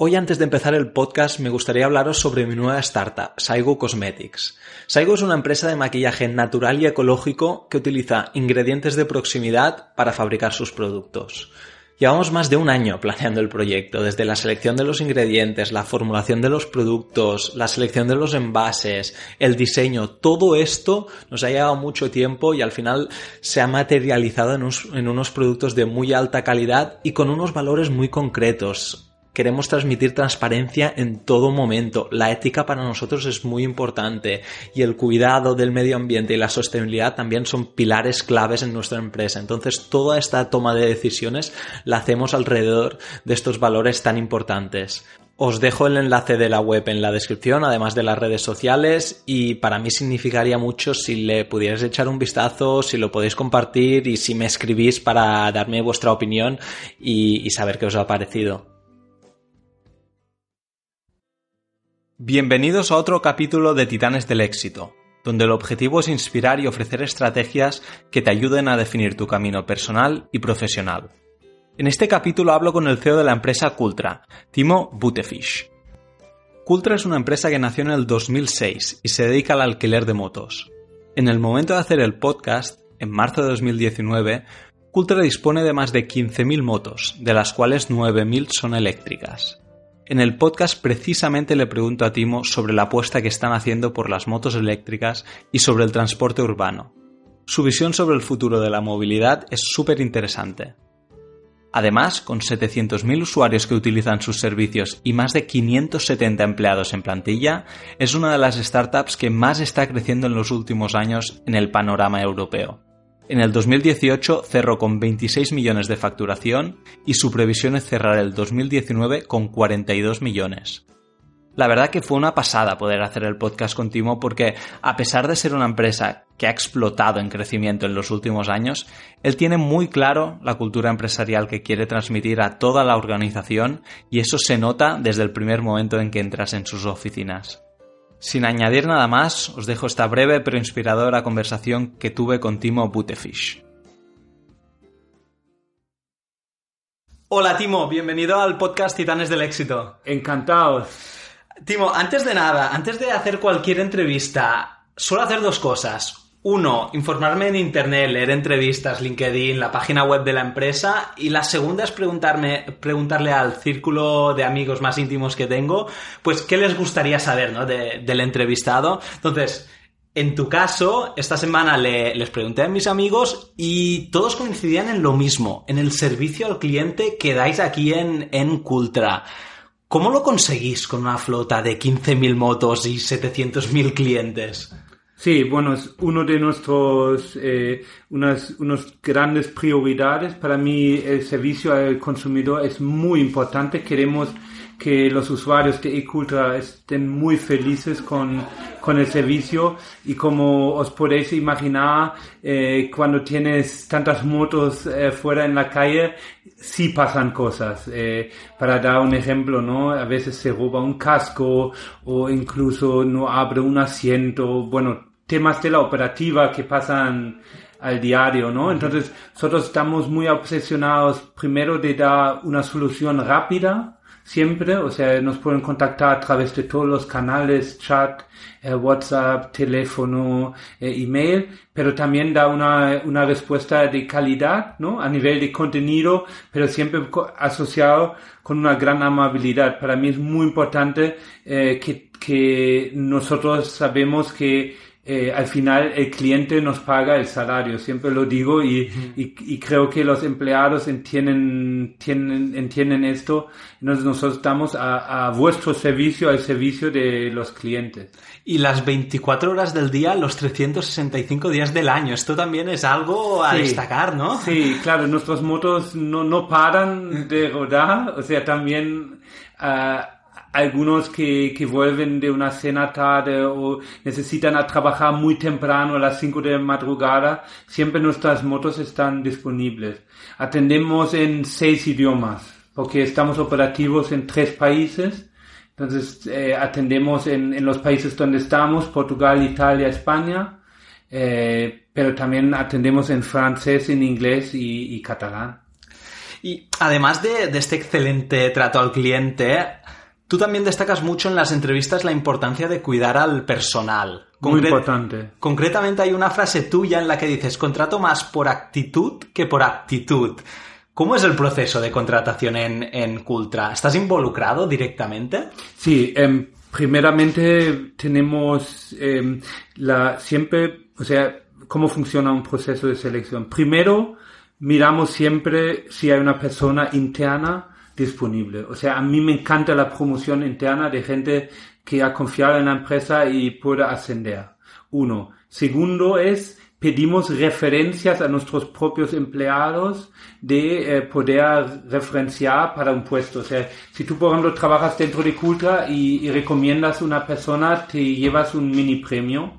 Hoy antes de empezar el podcast me gustaría hablaros sobre mi nueva startup, Saigo Cosmetics. Saigo es una empresa de maquillaje natural y ecológico que utiliza ingredientes de proximidad para fabricar sus productos. Llevamos más de un año planeando el proyecto, desde la selección de los ingredientes, la formulación de los productos, la selección de los envases, el diseño, todo esto nos ha llevado mucho tiempo y al final se ha materializado en unos, productos de muy alta calidad y con unos valores muy concretos. Queremos transmitir transparencia en todo momento. La ética para nosotros es muy importante y el cuidado del medio ambiente y la sostenibilidad también son pilares claves en nuestra empresa. Entonces, toda esta toma de decisiones la hacemos alrededor de estos valores tan importantes. Os dejo el enlace de la web en la descripción, además de las redes sociales, y para mí significaría mucho si le pudierais echar un vistazo, si lo podéis compartir y si me escribís para darme vuestra opinión y, y saber qué os ha parecido. Bienvenidos a otro capítulo de Titanes del Éxito, donde el objetivo es inspirar y ofrecer estrategias que te ayuden a definir tu camino personal y profesional. En este capítulo hablo con el CEO de la empresa Cultra, Timo Butefish. Cultra es una empresa que nació en el 2006 y se dedica al alquiler de motos. En el momento de hacer el podcast, en marzo de 2019, Cultra dispone de más de 15.000 motos, de las cuales 9.000 son eléctricas. En el podcast precisamente le pregunto a Timo sobre la apuesta que están haciendo por las motos eléctricas y sobre el transporte urbano. Su visión sobre el futuro de la movilidad es súper interesante. Además, con 700.000 usuarios que utilizan sus servicios y más de 570 empleados en plantilla, es una de las startups que más está creciendo en los últimos años en el panorama europeo. En el 2018 cerró con 26 millones de facturación y su previsión es cerrar el 2019 con 42 millones. La verdad que fue una pasada poder hacer el podcast con Timo porque, a pesar de ser una empresa que ha explotado en crecimiento en los últimos años, él tiene muy claro la cultura empresarial que quiere transmitir a toda la organización y eso se nota desde el primer momento en que entras en sus oficinas. Sin añadir nada más, os dejo esta breve pero inspiradora conversación que tuve con Timo Butefish. Hola Timo, bienvenido al podcast Titanes del Éxito. Encantado. Timo, antes de nada, antes de hacer cualquier entrevista, suelo hacer dos cosas. Uno, informarme en internet, leer entrevistas, LinkedIn, la página web de la empresa. Y la segunda es preguntarme, preguntarle al círculo de amigos más íntimos que tengo, pues qué les gustaría saber, ¿no? De- del entrevistado. Entonces, en tu caso, esta semana le- les pregunté a mis amigos y todos coincidían en lo mismo, en el servicio al cliente que dais aquí en, en Cultra. ¿Cómo lo conseguís con una flota de 15.000 motos y 700.000 clientes? Sí, bueno, es uno de nuestros, eh, unas, unos grandes prioridades. Para mí el servicio al consumidor es muy importante. Queremos que los usuarios de eCultra estén muy felices con, con el servicio y como os podéis imaginar, eh, cuando tienes tantas motos eh, fuera en la calle, sí pasan cosas. Eh, para dar un ejemplo, ¿no? A veces se roba un casco o incluso no abre un asiento. Bueno, temas de la operativa que pasan al diario, ¿no? Entonces, nosotros estamos muy obsesionados primero de dar una solución rápida, siempre, o sea, nos pueden contactar a través de todos los canales, chat, eh, WhatsApp, teléfono, eh, email, pero también da una, una respuesta de calidad, ¿no? A nivel de contenido, pero siempre asociado con una gran amabilidad. Para mí es muy importante eh, que, que nosotros sabemos que eh, al final el cliente nos paga el salario, siempre lo digo y, y, y creo que los empleados entienden, esto. Entonces nosotros estamos a, a, vuestro servicio, al servicio de los clientes. Y las 24 horas del día, los 365 días del año, esto también es algo a Sí. destacar, ¿no? Sí, claro, nuestros motos no, no paran de rodar, o sea, también ah, algunos que, que vuelven de una cena tarde o necesitan a trabajar muy temprano a las 5 de madrugada, siempre nuestras motos están disponibles. Atendemos en seis idiomas, porque estamos operativos en tres países. Entonces, eh, atendemos en, en los países donde estamos, Portugal, Italia, España, eh, pero también atendemos en francés, en inglés y, y catalán. Y además de, de este excelente trato al cliente, tú también destacas mucho en las entrevistas la importancia de cuidar al personal. Muy importante. Concretamente hay una frase tuya en la que dices, contrato más por actitud que por aptitud. ¿Cómo es el proceso de contratación en, en Cultra? ¿Estás involucrado directamente? Sí, em, primeramente tenemos em, la siempre, o sea, cómo funciona un proceso de selección. Primero miramos siempre si hay una persona interna disponible. O sea, a mí me encanta la promoción interna de gente que ha confiado en la empresa y pueda ascender. Uno. Segundo es pedimos referencias a nuestros propios empleados de eh, poder referenciar para un puesto. O sea, si tú, por ejemplo, trabajas dentro de Cultra y, y recomiendas una persona, te llevas un mini premio.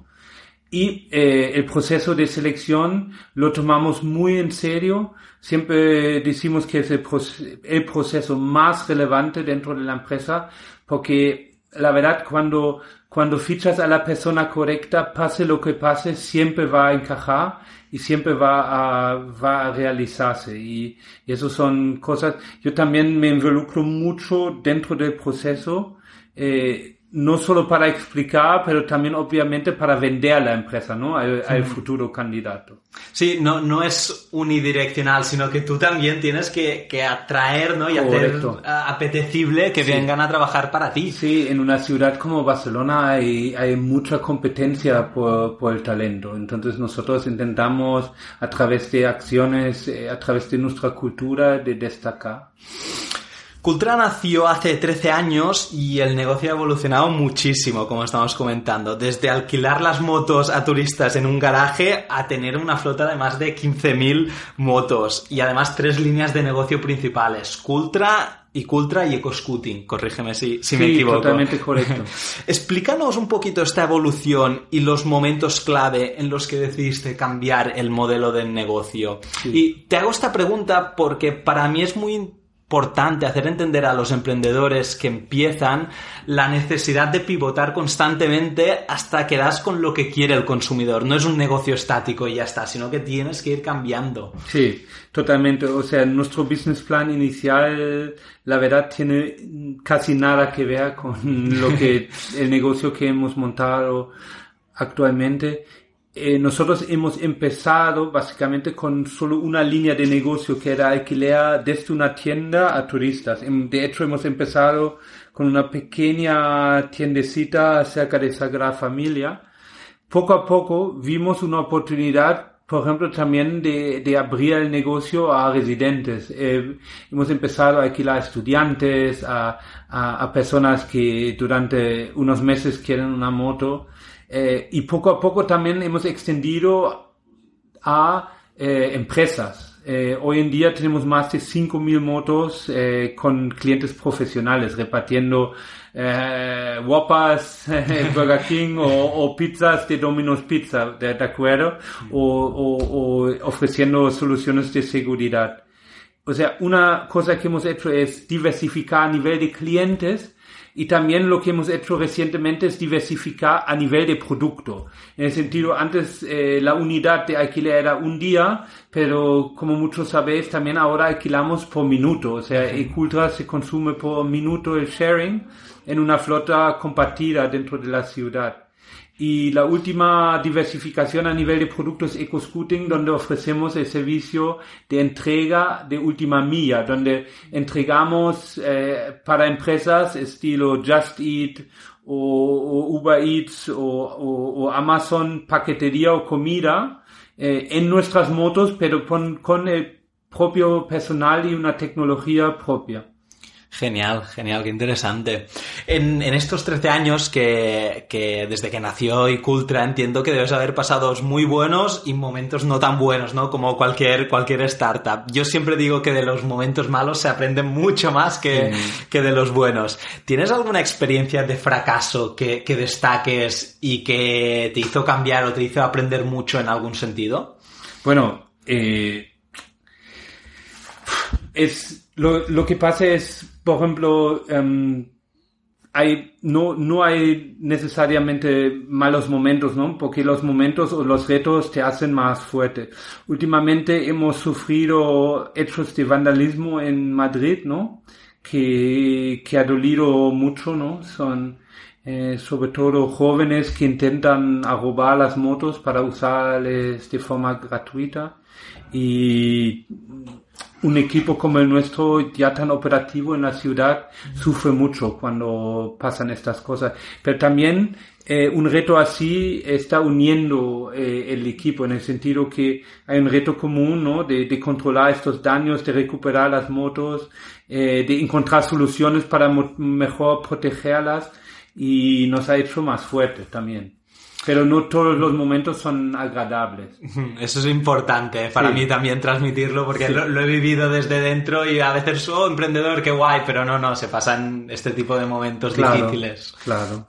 Y eh, el proceso de selección lo tomamos muy en serio. Siempre decimos que es el, proce- el proceso más relevante dentro de la empresa porque la verdad cuando, cuando fichas a la persona correcta, pase lo que pase, siempre va a encajar y siempre va a, va a realizarse. Y, y eso son cosas, yo también me involucro mucho dentro del proceso. Eh, no solo para explicar, pero también obviamente para vender a la empresa, ¿no? Al, al futuro candidato. Sí, no, no es unidireccional, sino que tú también tienes que, que atraer ¿no? y Correcto. hacer apetecible que vengan a trabajar para ti. Sí, en una ciudad como Barcelona hay, hay mucha competencia por, por el talento. Entonces nosotros intentamos a través de acciones, eh, a través de nuestra cultura, de destacar. Cultra nació hace 13 años y el negocio ha evolucionado muchísimo, como estamos comentando. Desde alquilar las motos a turistas en un garaje a tener una flota de más de 15.000 motos. Y además tres líneas de negocio principales. Cultra y Cultra y EcoScooting. Corrígeme si, si me equivoco. totalmente correcto. Explícanos un poquito esta evolución y los momentos clave en los que decidiste cambiar el modelo del negocio. Y te hago esta pregunta porque para mí es muy importante hacer entender a los emprendedores que empiezan la necesidad de pivotar constantemente hasta que das con lo que quiere el consumidor. No es un negocio estático y ya está, sino que tienes que ir cambiando. Sí, totalmente. O sea, nuestro business plan inicial, la verdad, tiene casi nada que ver con lo que el negocio que hemos montado actualmente. Eh, nosotros hemos empezado básicamente con solo una línea de negocio que era alquiler desde una tienda a turistas. Em, De hecho, hemos empezado con una pequeña tiendecita cerca de Sagrada Familia poco a poco vimos una oportunidad, por ejemplo, también de, de abrir el negocio a residentes. Eh, hemos empezado a alquilar a estudiantes, a, a, a personas que durante unos meses quieren una moto. Eh, y poco a poco también hemos extendido a eh, empresas. Eh, hoy en día tenemos más de 5.000 motos con clientes profesionales repartiendo eh, Whoppers, Burger King o, pizzas de Domino's Pizza, ¿de, acuerdo? O, o- o ofreciendo soluciones de seguridad. O sea, una cosa que hemos hecho es diversificar a nivel de clientes y también lo que hemos hecho recientemente es diversificar a nivel de producto. En el sentido, antes eh, la unidad de alquiler era un día, pero como muchos sabéis, también ahora alquilamos por minuto. O sea, en Cultra se consume por minuto el sharing en una flota compartida dentro de la ciudad. Y la última diversificación a nivel de productos EcoScooting, donde ofrecemos el servicio de entrega de última milla, donde entregamos eh, para empresas estilo Just Eat o, Uber Eats o, Amazon paquetería o comida eh, en nuestras motos, pero con, con el propio personal y una tecnología propia. Genial, genial, qué interesante. En, en estos 13 años que, que, desde que nació Icultra entiendo que debes haber pasado muy buenos y momentos no tan buenos, ¿no? Como cualquier, cualquier startup. Yo siempre digo que de los momentos malos se aprende mucho más que, mm. que de los buenos. ¿Tienes alguna experiencia de fracaso que, que destaques y que te hizo cambiar o te hizo aprender mucho en algún sentido? Bueno, eh, es, lo, lo que pasa es, por ejemplo, um, hay, no, no hay necesariamente malos momentos, ¿no? Porque los momentos o los retos te hacen más fuerte. Últimamente hemos sufrido hechos de vandalismo en Madrid, ¿no? Que, que ha dolido mucho, ¿no? Son, eh, sobre todo jóvenes que intentan robar las motos para usarles de forma gratuita y un equipo como el nuestro, ya tan operativo en la ciudad, sufre mucho cuando pasan estas cosas. Pero también eh, un reto así está uniendo eh, el equipo en el sentido que hay un reto común, ¿no? De, de controlar estos daños, de recuperar las motos, eh, de encontrar soluciones para mejor protegerlas y nos ha hecho más fuertes también. Pero no todos los momentos son agradables. Eso es importante para sí. mí también transmitirlo porque sí. lo, lo, he vivido desde dentro y a veces, oh, emprendedor, qué guay, pero no, no, se pasan este tipo de momentos claro, difíciles. Claro.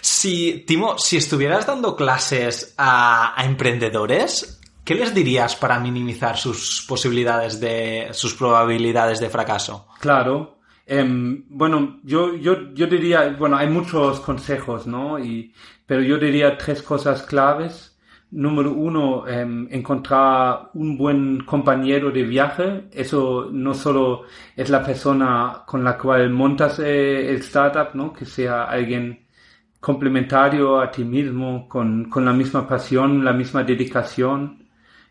Si, Timo, si estuvieras dando clases a, a emprendedores, ¿qué les dirías para minimizar sus posibilidades de, sus probabilidades de fracaso? Claro. Um, bueno, yo, yo, yo diría, bueno, hay muchos consejos, ¿no? Y, pero yo diría tres cosas claves. Número uno, eh, encontrar un buen compañero de viaje. Eso no solo es la persona con la cual montas eh, el startup, ¿no? Que sea alguien complementario a ti mismo, con, con la misma pasión, la misma dedicación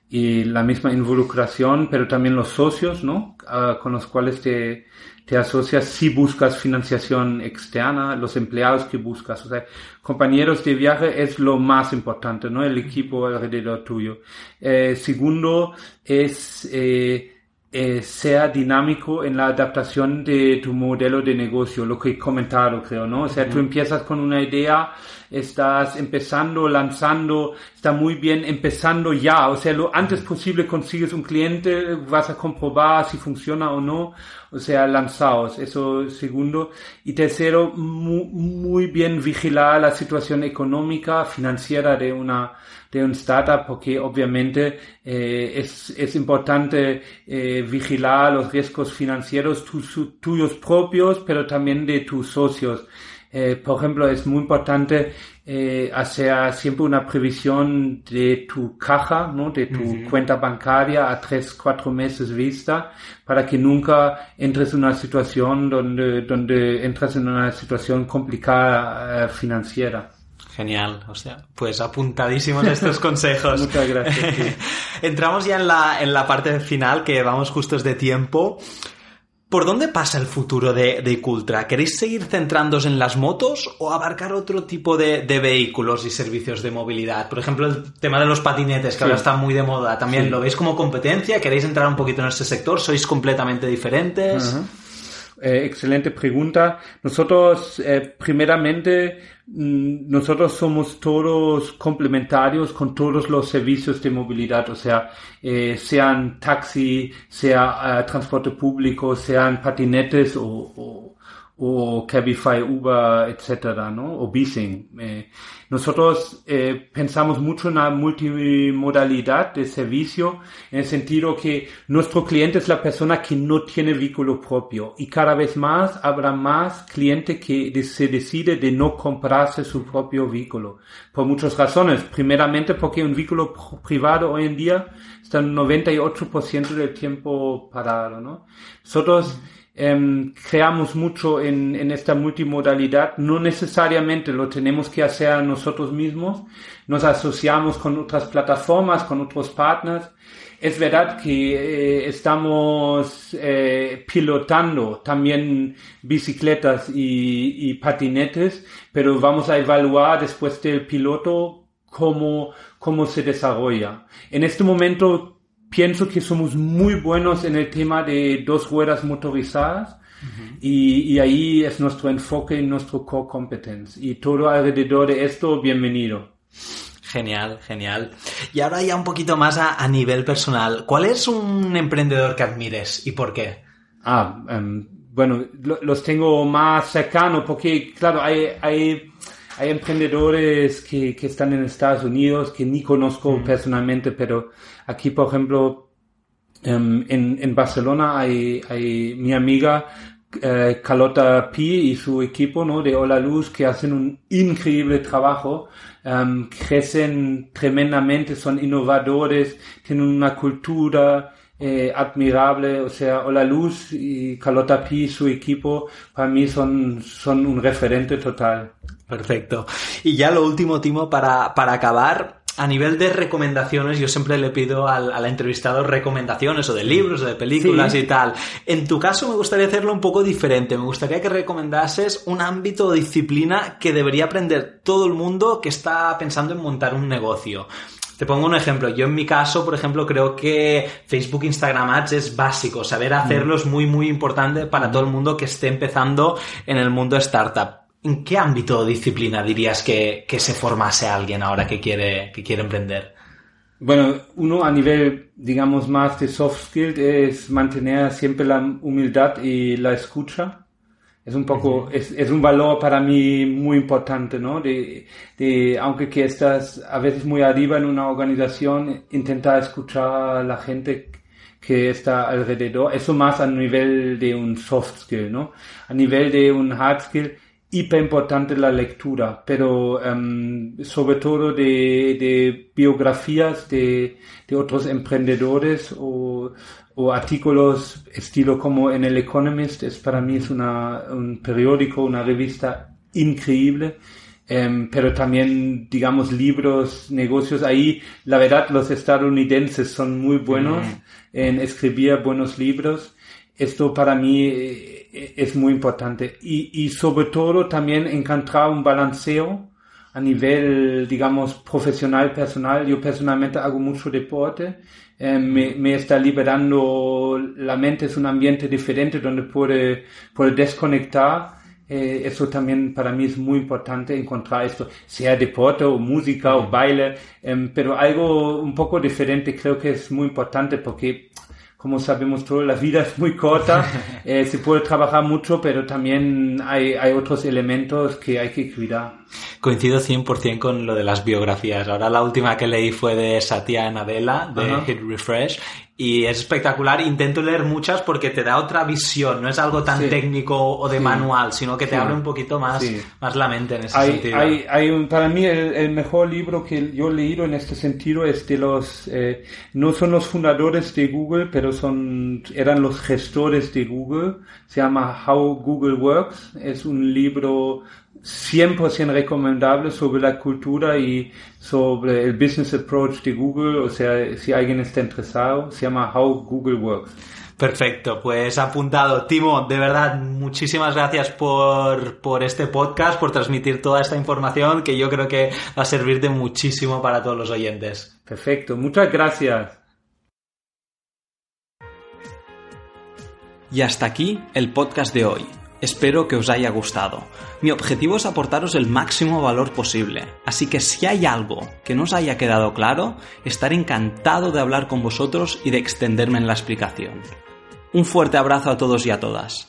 y la misma involucración, pero también los socios, ¿no? Uh, con los cuales te, te asocias si buscas financiación externa, los empleados que buscas, o sea, compañeros de viaje es lo más importante, ¿no? El equipo alrededor tuyo. Eh, segundo es eh, eh, sea dinámico en la adaptación de tu modelo de negocio, lo que he comentado, creo, ¿no? O sea, tú empiezas con una idea, estás empezando, lanzando, está muy bien empezando ya, o sea, lo antes posible consigues un cliente, vas a comprobar si funciona o no, o sea, lanzados, eso segundo. Y tercero, muy, muy bien vigilar la situación económica, financiera de una, de un startup porque obviamente eh, es, es importante eh, vigilar los riesgos financieros tu, tuyos propios, pero también de tus socios. Eh, por ejemplo, es muy importante eh, hacer siempre una previsión de tu caja, ¿no? de tu uh -huh. cuenta bancaria a tres, cuatro meses vista, para que nunca entres en una situación donde, donde entras en una situación complicada eh, financiera. Genial, o sea, pues apuntadísimos estos consejos. Muchas gracias. Entramos ya en la, en la parte final, que vamos justos de tiempo. ¿Por dónde pasa el futuro de, de Icultra? ¿Queréis seguir centrándoos en las motos o abarcar otro tipo de, de, vehículos y servicios de movilidad? Por ejemplo, el tema de los patinetes, que sí. ahora está muy de moda. ¿También sí. lo veis como competencia? ¿Queréis entrar un poquito en ese sector? ¿Sois completamente diferentes? Uh -huh. Eh, excelente pregunta. Nosotros, eh, primeramente, mm, nosotros somos todos complementarios con todos los servicios de movilidad, o sea, eh, sean taxi, sea transporte público, sean patinetes o, o o Cabify, Uber, etcétera, ¿no? O Bising. Eh, nosotros eh, pensamos mucho en la multimodalidad de servicio en el sentido que nuestro cliente es la persona que no tiene vehículo propio y cada vez más habrá más cliente que se decide de no comprarse su propio vehículo por muchas razones. Primeramente porque un vehículo privado hoy en día está en 98% del tiempo parado, ¿no? Nosotros em, creamos mucho en, en, esta multimodalidad. No necesariamente lo tenemos que hacer nosotros mismos. Nos asociamos con otras plataformas, con otros partners. Es verdad que eh, estamos eh, pilotando también bicicletas y, y, patinetes, pero vamos a evaluar después del piloto cómo, cómo se desarrolla. En este momento pienso que somos muy buenos en el tema de dos ruedas motorizadas y, y, ahí es nuestro enfoque y nuestro core competence. Y todo alrededor de esto, bienvenido. Genial, genial. Y ahora ya un poquito más a, a nivel personal. ¿Cuál es un emprendedor que admires y por qué? Ah, um, bueno, lo, los tengo más cercanos porque, claro, hay, hay, hay emprendedores que, que, están en Estados Unidos que ni conozco mm. personalmente, pero Aquí, por ejemplo, um, en, en, Barcelona hay, hay mi amiga eh, Carlota Pi y su equipo ¿no? de Hola Luz que hacen un increíble trabajo, um, crecen tremendamente, son innovadores, tienen una cultura eh, admirable, o sea, Hola Luz y Carlota Pi y su equipo para mí son, son un referente total. Perfecto. Y ya lo último, Timo, para, para acabar, a nivel de recomendaciones, yo siempre le pido al, al entrevistado recomendaciones o de libros o de películas sí. y tal. En tu caso me gustaría hacerlo un poco diferente. Me gustaría que recomendases un ámbito o disciplina que debería aprender todo el mundo que está pensando en montar un negocio. Te pongo un ejemplo. Yo en mi caso, por ejemplo, creo que Facebook, Instagram Ads es básico. Saber hacerlo es muy, muy importante para todo el mundo que esté empezando en el mundo startup. ¿En qué ámbito o disciplina dirías que, que, se formase alguien ahora que quiere, que quiere emprender? Bueno, uno a nivel, digamos, más de soft skills es mantener siempre la humildad y la escucha. Es un poco, es, es, un valor para mí muy importante, ¿no? De, de, aunque que estás a veces muy arriba en una organización, intentar escuchar a la gente que está alrededor. Eso más a nivel de un soft skill, ¿no? A nivel de un hard skill, hiper importante la lectura, pero um, sobre todo de, de biografías de, de, otros emprendedores o, o, artículos estilo como en el Economist, es para mí es una, un periódico, una revista increíble. Um, pero también, digamos, libros, negocios. Ahí, la verdad, los estadounidenses son muy buenos mm. en escribir buenos libros. Esto para mí eh, es muy importante. Y, y sobre todo también encontrar un balanceo a nivel, digamos, profesional, personal. Yo personalmente hago mucho deporte. Eh, me, me, está liberando la mente, es un ambiente diferente donde puede, puede desconectar. Eh, eso también para mí es muy importante encontrar esto, sea deporte o música o baile, eh, pero algo un poco diferente creo que es muy importante porque como sabemos todos, la vida es muy corta, eh, se puede trabajar mucho, pero también hay, hay otros elementos que hay que cuidar. Coincido 100% con lo de las biografías. Ahora la última que leí fue de Satya Nadella, de uh -huh. Hit Refresh, y es espectacular. Intento leer muchas porque te da otra visión, no es algo tan sí. técnico o de sí. manual, sino que te sí. abre un poquito más, más la mente en ese hay, sentido. Hay, hay un, para mí el, el, mejor libro que yo he leído en este sentido es de los, eh, no son los fundadores de Google, pero son, eran los gestores de Google. Se llama How Google Works. Es un libro 100% recomendable sobre la cultura y sobre el business approach de Google, o sea, si alguien está interesado, se llama How Google Works. Perfecto, pues apuntado. Timo, de verdad, muchísimas gracias por, por este podcast, por transmitir toda esta información que yo creo que va a servir de muchísimo para todos los oyentes. Perfecto, muchas gracias. Y hasta aquí el podcast de hoy. Espero que os haya gustado. Mi objetivo es aportaros el máximo valor posible, así que si hay algo que no os haya quedado claro, estaré encantado de hablar con vosotros y de extenderme en la explicación. Un fuerte abrazo a todos y a todas.